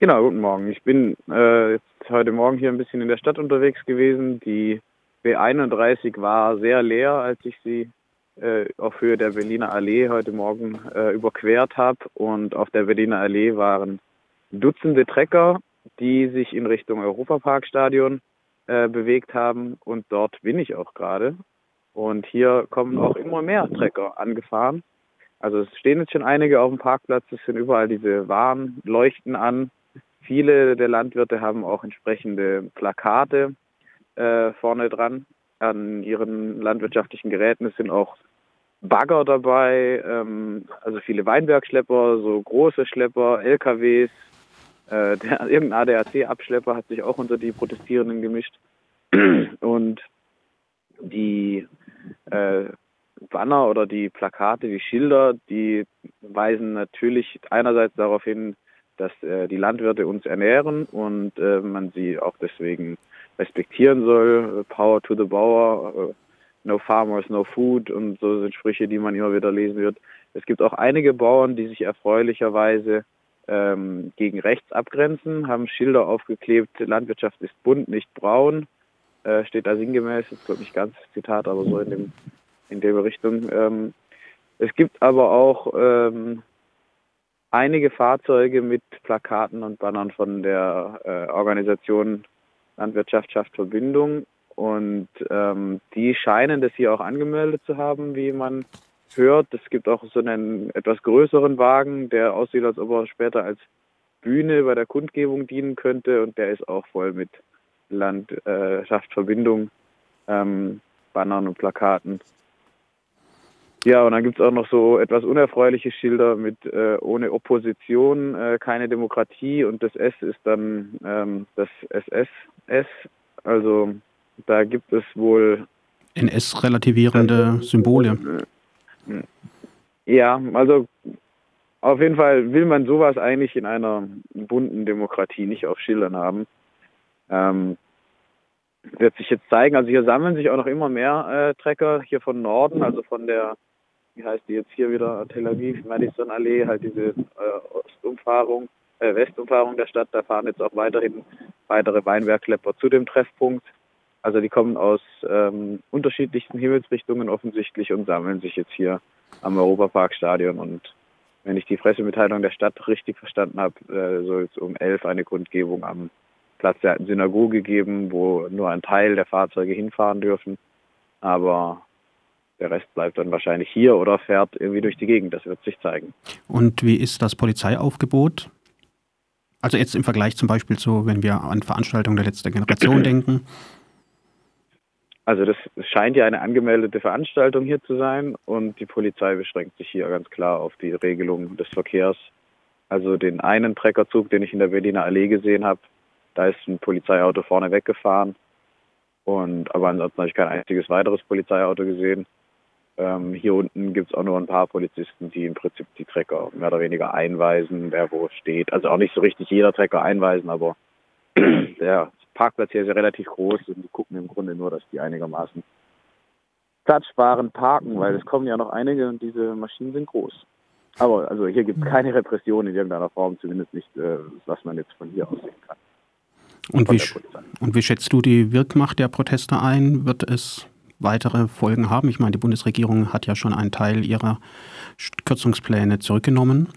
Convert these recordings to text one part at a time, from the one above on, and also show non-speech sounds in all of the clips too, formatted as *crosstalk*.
Genau, guten Morgen. Ich bin äh, jetzt heute Morgen hier ein bisschen in der Stadt unterwegs gewesen. Die B31 war sehr leer, als ich sie äh, auf Höhe der Berliner Allee heute Morgen äh, überquert habe. Und auf der Berliner Allee waren Dutzende Trecker, die sich in Richtung Europaparkstadion äh, bewegt haben. Und dort bin ich auch gerade. Und hier kommen auch immer mehr Trecker angefahren. Also es stehen jetzt schon einige auf dem Parkplatz, es sind überall diese Warnleuchten an. Viele der Landwirte haben auch entsprechende Plakate äh, vorne dran an ihren landwirtschaftlichen Geräten. Es sind auch Bagger dabei, ähm, also viele Weinbergschlepper, so große Schlepper, LKWs. Äh, der, *laughs* irgendein ADAC-Abschlepper hat sich auch unter die Protestierenden gemischt. *clears throat* Und die äh, Banner oder die Plakate, die Schilder, die weisen natürlich einerseits darauf hin, dass äh, die Landwirte uns ernähren und äh, man sie auch deswegen respektieren soll. Power to the Bauer, äh, no farmers, no food und so sind Sprüche, die man immer wieder lesen wird. Es gibt auch einige Bauern, die sich erfreulicherweise ähm, gegen rechts abgrenzen, haben Schilder aufgeklebt, Landwirtschaft ist bunt, nicht braun. Äh, steht da sinngemäß, ist glaube nicht ganz Zitat, aber so in dem in der Richtung. Ähm, es gibt aber auch ähm, einige Fahrzeuge mit Plakaten und Bannern von der äh, Organisation Landwirtschaft schafft Verbindung und ähm, die scheinen das hier auch angemeldet zu haben, wie man hört. Es gibt auch so einen etwas größeren Wagen, der aussieht, als ob er später als Bühne bei der Kundgebung dienen könnte und der ist auch voll mit Landwirtschaft Verbindung, ähm, Bannern und Plakaten. Ja, und dann gibt es auch noch so etwas unerfreuliche Schilder mit äh, ohne Opposition, äh, keine Demokratie und das S ist dann ähm, das SSS. Also da gibt es wohl NS-relativierende Symbole. Ja, also auf jeden Fall will man sowas eigentlich in einer bunten Demokratie nicht auf Schildern haben. Ähm, wird sich jetzt zeigen. Also hier sammeln sich auch noch immer mehr äh, Trecker hier von Norden, also von der wie heißt die jetzt hier wieder, Tel Aviv, Madison Allee, halt diese äh, Ostumfahrung, äh, Westumfahrung der Stadt. Da fahren jetzt auch weiterhin weitere Weinbergschlepper zu dem Treffpunkt. Also die kommen aus ähm, unterschiedlichsten Himmelsrichtungen offensichtlich und sammeln sich jetzt hier am Europaparkstadion. Und wenn ich die Pressemitteilung der Stadt richtig verstanden habe, äh, soll es um elf eine Kundgebung am Platz der alten Synagoge geben, wo nur ein Teil der Fahrzeuge hinfahren dürfen. Aber der Rest bleibt dann wahrscheinlich hier oder fährt irgendwie durch die Gegend. Das wird sich zeigen. Und wie ist das Polizeiaufgebot? Also jetzt im Vergleich zum Beispiel zu, wenn wir an Veranstaltungen der letzten Generation *clears throat* denken. Also das scheint ja eine angemeldete Veranstaltung hier zu sein und die Polizei beschränkt sich hier ganz klar auf die Regelung des Verkehrs. Also den einen Treckerzug, den ich in der Berliner Allee gesehen habe, da ist ein Polizeiauto vorne weggefahren. Und aber ansonsten habe ich kein einziges weiteres Polizeiauto gesehen. Ähm, hier unten gibt es auch nur ein paar Polizisten, die im Prinzip die Trecker mehr oder weniger einweisen, wer wo steht. Also auch nicht so richtig jeder Trecker einweisen, aber *clears throat* der Parkplatz hier ist ja relativ groß und die gucken im Grunde nur, dass die einigermaßen platzsparend parken, weil es kommen ja noch einige und diese Maschinen sind groß. Aber also hier gibt es keine Repression in irgendeiner Form, zumindest nicht, äh, was man jetzt von hier aus sehen kann. Und wie, und wie schätzt du die Wirkmacht der Proteste ein? Wird es weitere Folgen haben? Ich meine, die Bundesregierung hat ja schon einen Teil ihrer Kürzungspläne zurückgenommen.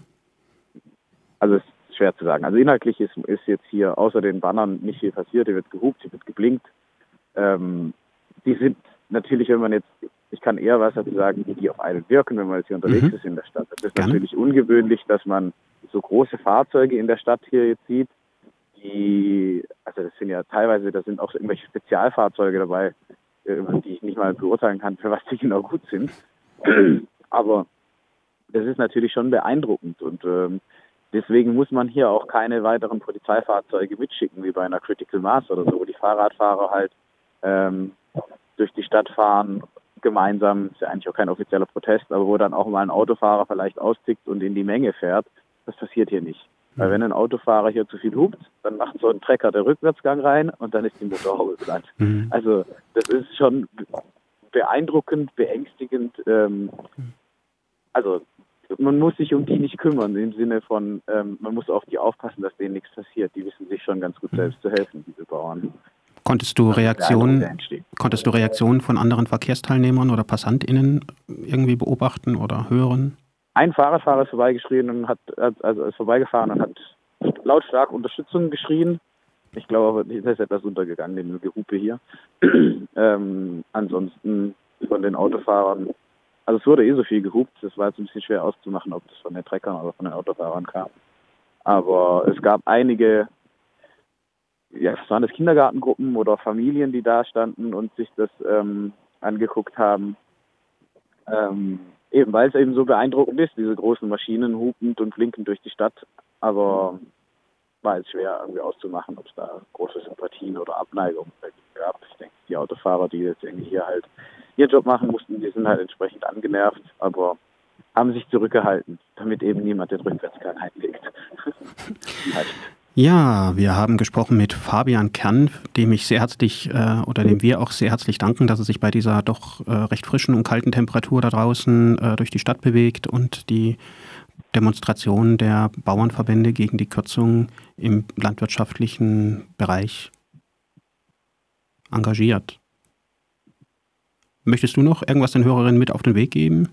Also es ist schwer zu sagen. Also inhaltlich ist, ist jetzt hier außer den Bannern nicht viel passiert. Hier wird gehupt, hier wird geblinkt. Ähm, die sind natürlich, wenn man jetzt, ich kann eher was dazu sagen, wie die auf einen wirken, wenn man jetzt hier unterwegs mhm. ist in der Stadt. Das ist Gerne. natürlich ungewöhnlich, dass man so große Fahrzeuge in der Stadt hier jetzt sieht, die, also das sind ja teilweise, da sind auch irgendwelche Spezialfahrzeuge dabei, äh, die ich nicht mal beurteilen kann, für was die genau gut sind. *clears throat* Aber das ist natürlich schon beeindruckend und ähm, deswegen muss man hier auch keine weiteren Polizeifahrzeuge mitschicken, wie bei einer Critical Mass oder so, wo die Fahrradfahrer halt ähm, durch die Stadt fahren, gemeinsam, ist ja eigentlich auch kein offizieller Protest, aber wo dann auch mal ein Autofahrer vielleicht austickt und in die Menge fährt. Das passiert hier nicht. Weil wenn ein Autofahrer hier zu viel hupt, dann macht so ein Trecker der Rückwärtsgang rein und dann ist die Motorhaube platt. Mhm. Also das ist schon beeindruckend, beängstigend. Ähm, also man muss sich um die nicht kümmern, im Sinne von, ähm, man muss auf die aufpassen, dass denen nichts passiert. Die wissen sich schon ganz gut selbst zu helfen, diese Bauern. Konntest du Reaktionen, konntest du Reaktionen von anderen Verkehrsteilnehmern oder PassantInnen irgendwie beobachten oder hören? Ein Fahrradfahrer ist vorbeigeschrien und hat, also ist vorbeigefahren und hat lautstark Unterstützung geschrien. Ich glaube, das ist etwas untergegangen, der Gehupe hier. *clears throat* ähm, ansonsten von den Autofahrern, also es wurde eh so viel gehupt, es war jetzt ein bisschen schwer auszumachen, ob das von den Treckern oder von den Autofahrern kam. Aber es gab einige, ja, es waren das Kindergartengruppen oder Familien, die da standen und sich das ähm, angeguckt haben. Ähm, eben weil es eben so beeindruckend ist, diese großen Maschinen hupend und blinkend durch die Stadt. Aber war es schwer irgendwie auszumachen, ob es da große Sympathien oder Abneigungen gab. Ich denke, die Autofahrer, die jetzt irgendwie hier halt ihren Job machen mussten, die sind halt entsprechend angenervt, aber haben sich zurückgehalten, damit eben niemand den Rückwärtsgang einlegt. *laughs* Ja, wir haben gesprochen mit Fabian Kern, dem ich sehr herzlich äh, oder dem wir auch sehr herzlich danken, dass er sich bei dieser doch äh, recht frischen und kalten Temperatur da draußen äh, durch die Stadt bewegt und die Demonstrationen der Bauernverbände gegen die Kürzung im landwirtschaftlichen Bereich engagiert. Möchtest du noch irgendwas den Hörerinnen mit auf den Weg geben?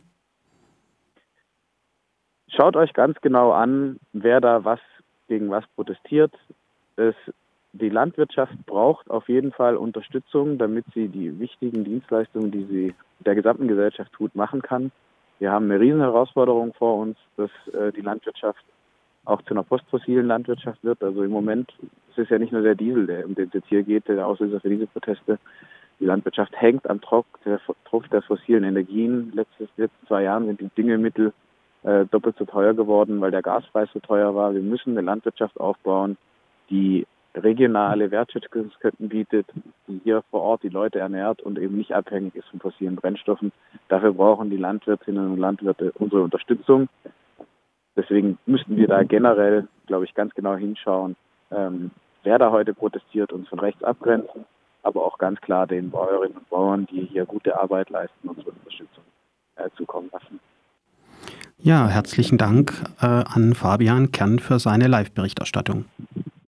Schaut euch ganz genau an, wer da was gegen was protestiert. Es, die Landwirtschaft braucht auf jeden Fall Unterstützung, damit sie die wichtigen Dienstleistungen, die sie der gesamten Gesellschaft tut, machen kann. Wir haben eine riesen Herausforderung vor uns, dass äh, die Landwirtschaft auch zu einer postfossilen Landwirtschaft wird. Also im Moment es ist ja nicht nur der Diesel, der, um den es jetzt hier geht, der Auslöser für diese Proteste. Die Landwirtschaft hängt am Druck der, Druck der fossilen Energien. Letztes, letzten zwei Jahren sind die Düngemittel äh, doppelt so teuer geworden, weil der Gaspreis so teuer war. Wir müssen eine Landwirtschaft aufbauen, die regionale Wertschöpfungsketten bietet, die hier vor Ort die Leute ernährt und eben nicht abhängig ist von fossilen Brennstoffen. Dafür brauchen die Landwirtinnen und Landwirte unsere Unterstützung. Deswegen müssten wir da generell, glaube ich, ganz genau hinschauen, ähm, wer da heute protestiert, uns von rechts abgrenzen, aber auch ganz klar den Bäuerinnen und Bauern, die hier gute Arbeit leisten, unsere Unterstützung äh, zukommen lassen. Ja, herzlichen Dank äh, an Fabian Kern für seine Live-Berichterstattung.